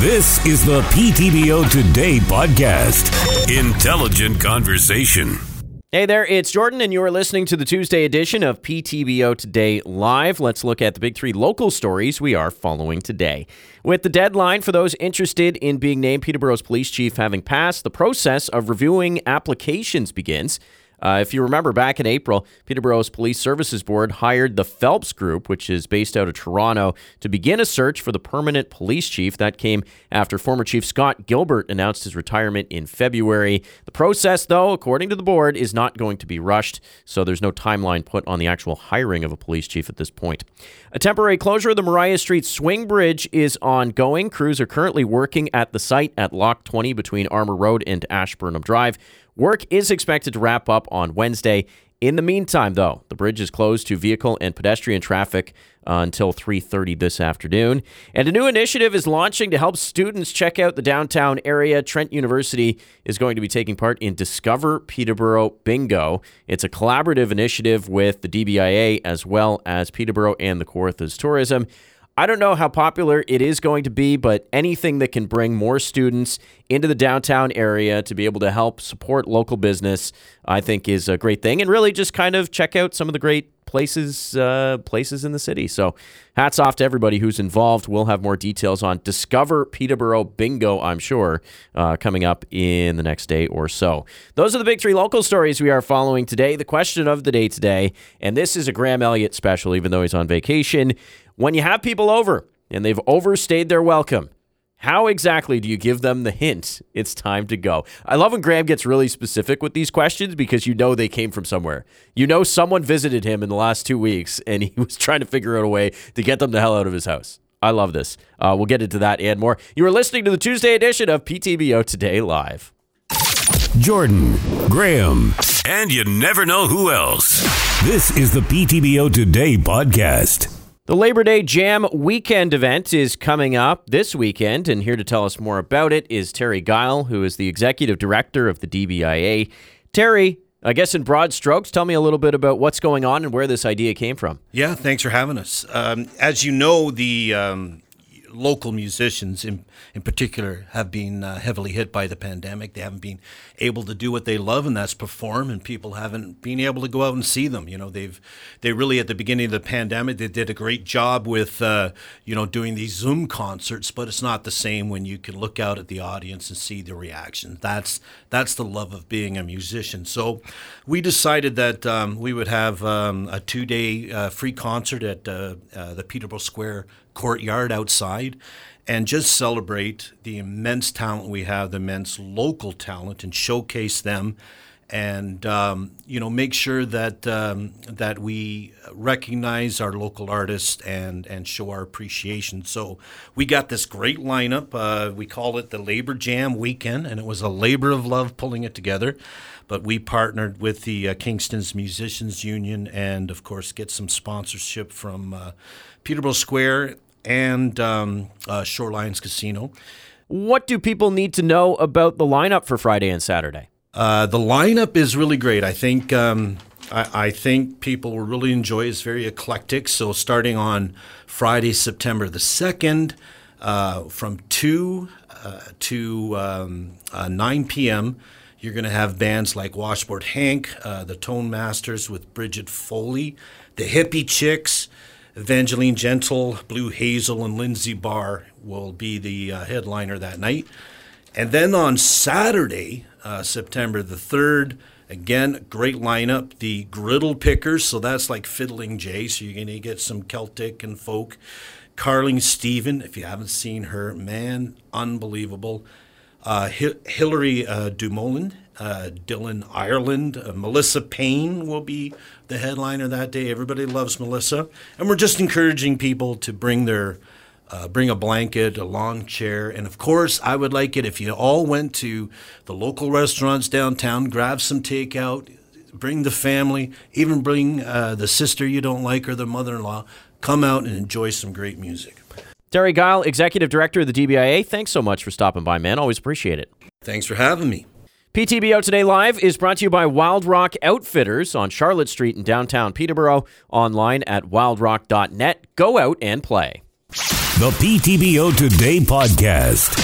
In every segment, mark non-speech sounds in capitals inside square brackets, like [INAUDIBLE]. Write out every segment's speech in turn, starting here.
This is the PTBO Today podcast. Intelligent conversation. Hey there, it's Jordan, and you're listening to the Tuesday edition of PTBO Today Live. Let's look at the big three local stories we are following today. With the deadline for those interested in being named Peterborough's police chief having passed, the process of reviewing applications begins. Uh, if you remember back in April, Peterborough's Police Services Board hired the Phelps Group, which is based out of Toronto, to begin a search for the permanent police chief. That came after former Chief Scott Gilbert announced his retirement in February. The process, though, according to the board, is not going to be rushed, so there's no timeline put on the actual hiring of a police chief at this point. A temporary closure of the Maria Street Swing Bridge is ongoing. Crews are currently working at the site at Lock 20 between Armour Road and Ashburnham Drive. Work is expected to wrap up on Wednesday. In the meantime, though, the bridge is closed to vehicle and pedestrian traffic uh, until 3:30 this afternoon. And a new initiative is launching to help students check out the downtown area. Trent University is going to be taking part in Discover Peterborough Bingo. It's a collaborative initiative with the DBIA as well as Peterborough and the Kawarthas Tourism. I don't know how popular it is going to be, but anything that can bring more students into the downtown area to be able to help support local business, I think is a great thing. And really just kind of check out some of the great places uh, places in the city. So hats off to everybody who's involved. We'll have more details on Discover Peterborough Bingo, I'm sure, uh, coming up in the next day or so. Those are the big three local stories we are following today. The question of the day today, and this is a Graham Elliott special, even though he's on vacation. When you have people over and they've overstayed their welcome, how exactly do you give them the hint it's time to go? I love when Graham gets really specific with these questions because you know they came from somewhere. You know someone visited him in the last two weeks and he [LAUGHS] was trying to figure out a way to get them the hell out of his house. I love this. Uh, we'll get into that and more. You are listening to the Tuesday edition of PTBO Today Live. Jordan, Graham, and you never know who else. This is the PTBO Today podcast. The Labor Day Jam weekend event is coming up this weekend, and here to tell us more about it is Terry Guiel, who is the executive director of the DBIA. Terry, I guess in broad strokes, tell me a little bit about what's going on and where this idea came from. Yeah, thanks for having us. Um, as you know, the um, local musicians in, in particular have been uh, heavily hit by the pandemic. They haven't been able to do what they love, and that's perform. And people haven't been able to go out and see them. You know, they've they really at the beginning of the pandemic they did a great job with uh, you know doing these Zoom concerts, but it's not the same when you can look out at the audience and see the reaction. That's that's the love of being a musician. So we decided that um, we would have um, a two day uh, free concert at uh, uh, the Peterborough Square courtyard outside and just celebrate the immense talent we have, the immense local talent, and showcase them, and um, you know make sure that um, that we recognize our local artists and and show our appreciation. So we got this great lineup. Uh, we call it the Labor Jam Weekend, and it was a labor of love pulling it together. But we partnered with the uh, Kingston's Musicians Union, and of course, get some sponsorship from uh, Peterborough Square and um, uh, Shorelines Casino. What do people need to know about the lineup for Friday and Saturday? Uh, the lineup is really great. I think um, I, I, think people will really enjoy. It's very eclectic. So starting on Friday, September the second, uh, from two uh, to um, uh, nine p.m. You're going to have bands like Washboard Hank, uh, the Tone Masters with Bridget Foley, the Hippie Chicks. Evangeline Gentle, Blue Hazel, and Lindsay Barr will be the uh, headliner that night. And then on Saturday, uh, September the 3rd, again, great lineup. The Griddle Pickers, so that's like Fiddling Jay, so you're going to get some Celtic and folk. Carling Stephen, if you haven't seen her, man, unbelievable. Uh, Hillary uh, Dumoulin uh, Dylan Ireland, uh, Melissa Payne will be the headliner that day. Everybody loves Melissa, and we're just encouraging people to bring their Uh, bring a blanket, a long chair, and of course, I would like it if you all went to the local restaurants downtown, grab some takeout, bring the family, even bring uh, the sister you don't like or the mother in law. Come out and enjoy some great music. Terry Guiel, Executive Director of the DBIA, thanks so much for stopping by, man. Always appreciate it. Thanks for having me. PTBO Today Live is brought to you by Wild Rock Outfitters on Charlotte Street in downtown Peterborough. Online at wildrock.net. Go out and play. The PTBO Today podcast.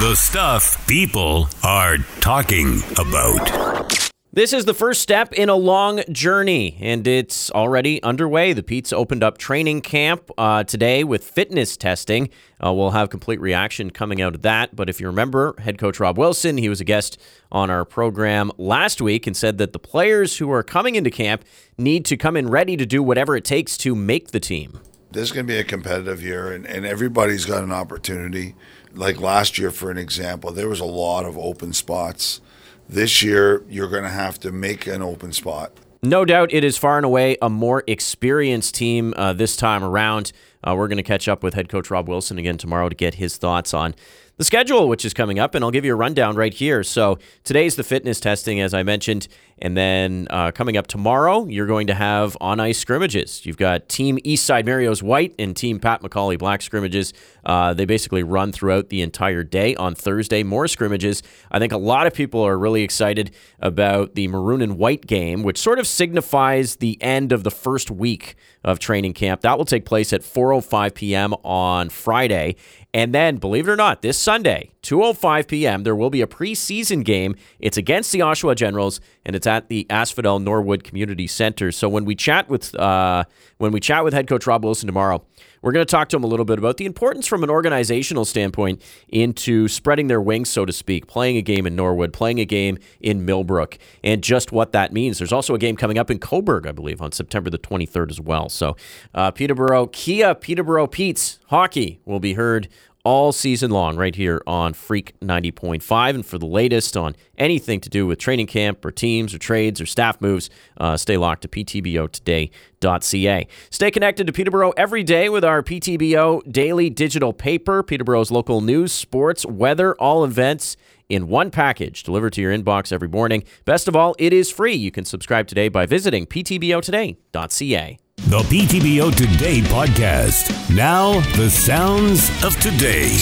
The stuff people are talking about. This is the first step in a long journey, and it's already underway. The Petes opened up training camp uh, today with fitness testing. Uh, we'll have complete reaction coming out of that. But if you remember, head coach Rob Wilson, he was a guest on our program last week and said that the players who are coming into camp need to come in ready to do whatever it takes to make the team. This is going to be a competitive year, and, and everybody's got an opportunity. Like last year, for an example, there was a lot of open spots this year, you're going to have to make an open spot. No doubt it is far and away a more experienced team uh, this time around. Uh, we're going to catch up with head coach Rob Wilson again tomorrow to get his thoughts on the schedule, which is coming up, and I'll give you a rundown right here. So today's the fitness testing, as I mentioned, and then uh, coming up tomorrow, you're going to have on ice scrimmages. You've got Team Eastside Mario's White and Team Pat McCauley Black scrimmages. Uh, they basically run throughout the entire day. On Thursday, more scrimmages. I think a lot of people are really excited about the Maroon and White game, which sort of signifies the end of the first week of training camp. That will take place at 4:05 p.m. on Friday. And then, believe it or not, this Sunday, 2:05 p.m., there will be a preseason game. It's against the Oshawa Generals, and it's at the Asphodel Norwood Community Center. So when we chat with uh, when we chat with head coach Rob Wilson tomorrow, we're going to talk to him a little bit about the importance from an organizational standpoint into spreading their wings, so to speak, playing a game in Norwood, playing a game in Millbrook, and just what that means. There's also a game coming up in Cobourg, I believe, on September the 23rd as well. So, uh, Peterborough, Kia Peterborough Petes hockey will be heard all season long right here on Freq 90.5. And for the latest on anything to do with training camp or teams or trades or staff moves, uh, stay locked to ptbotoday.ca. Stay connected to Peterborough every day with our PTBO daily digital paper, Peterborough's local news, sports, weather, all events in one package delivered to your inbox every morning. Best of all, it is free. You can subscribe today by visiting ptbotoday.ca. The PTBO Today podcast. Now, the sounds of today.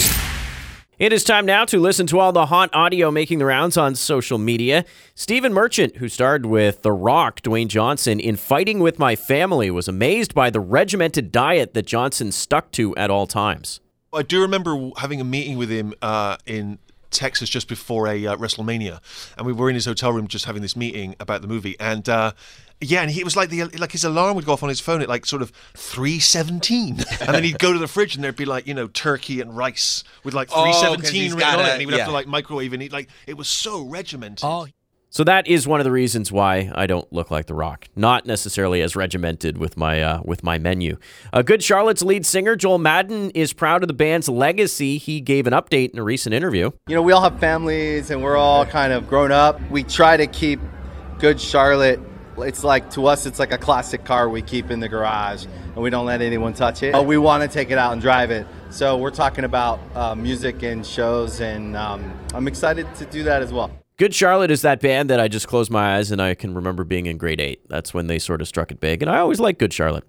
It is time now to listen to all the hot audio making the rounds on social media. Stephen Merchant, who starred with The Rock, Dwayne Johnson, in Fighting with My Family, was amazed by the regimented diet that Johnson stuck to at all times. I do remember having a meeting with him uh, in Texas just before a uh, WrestleMania, and we were in his hotel room just having this meeting about the movie, and. Uh, yeah, and he was like the like his alarm would go off on his phone at like sort of three seventeen, [LAUGHS] and then he'd go to the fridge and there'd be like you know turkey and rice with like Oh, three seventeen he's written on it, and he would have to like microwave and eat like it was so regimented. Oh, So that is one of the reasons why I don't look like The Rock. Not necessarily as regimented with my uh, with my menu. A Good Charlotte's lead singer Joel Madden is proud of the band's legacy. He gave an update in a recent interview. You know, we all have families and we're all kind of grown up. We try to keep good Charlotte. It's like to us, it's like a classic car we keep in the garage and we don't let anyone touch it. But we want to take it out and drive it. So we're talking about uh, music and shows, and um, I'm excited to do that as well. Good Charlotte is that band that I just closed my eyes and I can remember being in grade eight. That's when they sort of struck it big, and I always liked Good Charlotte.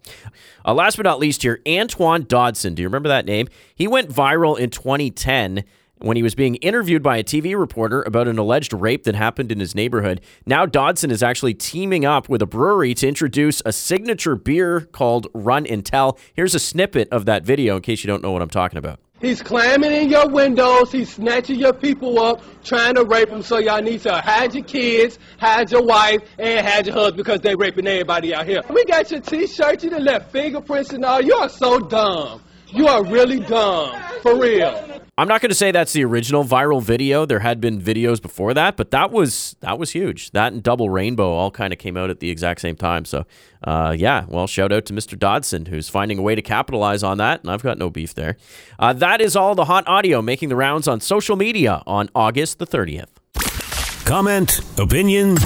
Uh, last but not least, here, Antoine Dodson. Do you remember that name? He went viral in 2010 when he was being interviewed by a TV reporter about an alleged rape that happened in his neighborhood. Now Dodson is actually teaming up with a brewery to introduce a signature beer called Run and Tell. Here's a snippet of that video in case you don't know what I'm talking about. He's climbing in your windows. He's snatching your people up, trying to rape them. So y'all need to hide your kids, hide your wife, and hide your husband because they're raping everybody out here. We got your T-shirt. You done left fingerprints and all. You are so dumb. You are really dumb, for real. I'm not going to say that's the original viral video. There had been videos before that, but that was that was huge. That and Double Rainbow all kind of came out at the exact same time. So, uh, yeah, well, shout out to Mr. Dodson who's finding a way to capitalize on that, and I've got no beef there. Uh, that is all the hot audio making the rounds on social media on August the 30th. Comment, opinion,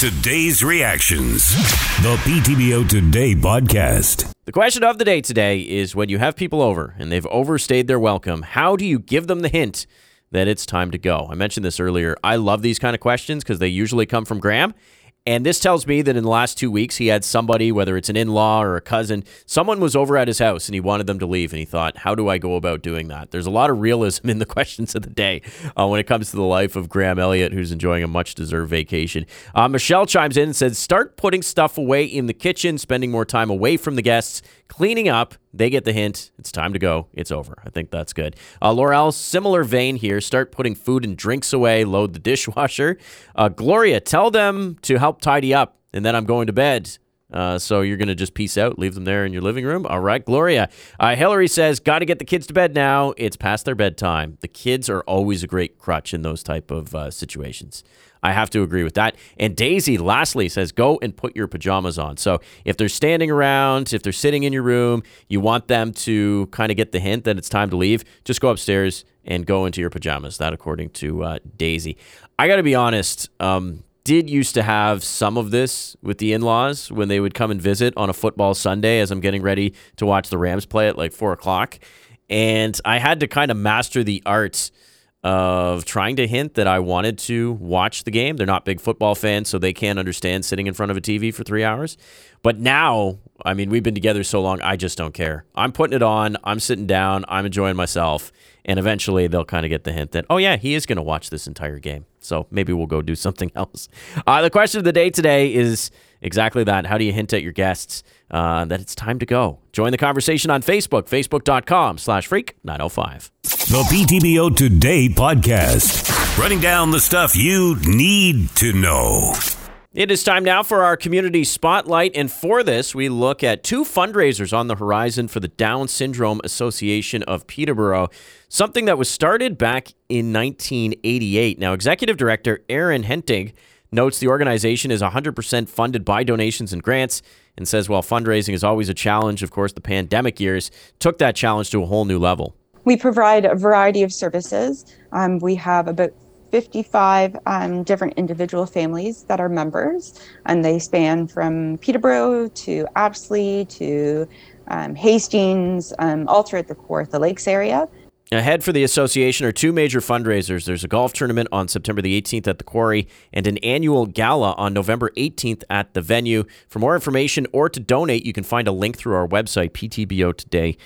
Today's reactions. The PTBO Today podcast. The question of the day today is when you have people over and they've overstayed their welcome, how do you give them the hint that it's time to go? I mentioned this earlier. I love these kind of questions because they usually come from Graham. And this tells me that in the last two weeks, he had somebody, whether it's an in law or a cousin, someone was over at his house and he wanted them to leave. And he thought, how do I go about doing that? There's a lot of realism in the [LAUGHS] questions of the day uh, when it comes to the life of Graham Elliott, who's enjoying a much deserved vacation. Uh, Michelle chimes in and says, start putting stuff away in the kitchen, spending more time away from the guests, cleaning up. They get the hint. It's time to go. It's over. I think that's good. Uh, Laurel, similar vein here. Start putting food and drinks away. Load the [LAUGHS] dishwasher. Uh, Gloria, tell them to help tidy up, and then I'm going to bed. Uh, so you're going to just peace out, leave them there in your living room. All right, Gloria. Uh, Hillary says, "Got to get the kids to bed now. It's past their bedtime. The kids are always a great crutch in those type of uh, situations." I have to agree with that. And Daisy, lastly, says, "Go and put your pajamas on." So if they're standing around, if they're sitting in your room, you want them to kind of get the hint that it's time to leave. Just go upstairs and go into your pajamas. That, according to uh, Daisy. I got to be honest. Um, did used to have some of this with the in-laws when they would come and visit on a football Sunday as I'm getting ready to watch the Rams play at like four o'clock, and I had to kind of master the art of trying to hint that I wanted to watch the game. They're not big football fans, so they can't understand sitting in front of a TV for three hours. But now, I mean, we've been together so long, I just don't care. I'm putting it on, I'm sitting down, I'm enjoying myself, and eventually they'll kind of get the hint that, oh, yeah, he is going to watch this entire game. So maybe we'll go do something [LAUGHS] else. Uh, the question of the day today is exactly that. How do you hint at your guests uh, that it's time to go? Join the conversation on Facebook, facebook.com slash freq 905. The PTBO Today podcast. Running down the stuff you need to know. It is time now for our community spotlight. And for this, we look at two fundraisers on the horizon for the Down Syndrome Association of Peterborough, something that was started back in 1988. Now, Executive Director Aaron Hentig notes the organization is 100% funded by donations and grants and says while fundraising is always a challenge, of course, the pandemic years took that challenge to a whole new level. We provide a variety of services. Um, we have about 55 um, different individual families that are members, and they span from Peterborough to Apsley to um, Hastings, um, all throughout the Kawartha Lakes area. Ahead for the association are two major fundraisers. There's a golf tournament on September the 18th at the Quarry and an annual gala on November 18th at the venue. For more information or to donate, you can find a link through our website, ptbotoday.com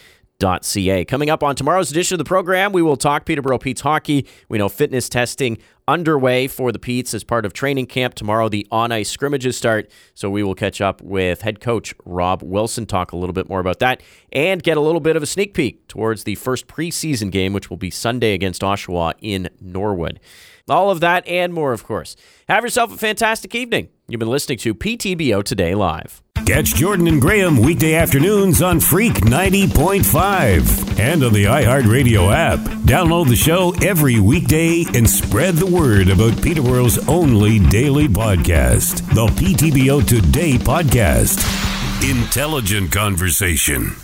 Ca. Coming up on tomorrow's edition of the program, we will talk Peterborough Petes hockey. We know fitness testing underway for the Petes as part of training camp. Tomorrow, the on ice scrimmages start. So we will catch up with head coach Rob Wilson, talk a little bit more about that, and get a little bit of a sneak peek towards the first preseason game, which will be Sunday against Oshawa in Norwood. All of that and more, of course. Have yourself a fantastic evening. You've been listening to PTBO Today Live. Catch Jordan and Graham weekday afternoons on Freq 90.5 and on the iHeartRadio app. Download the show every weekday and spread the word about Peterborough's only daily podcast, the PTBO Today podcast. Intelligent conversation.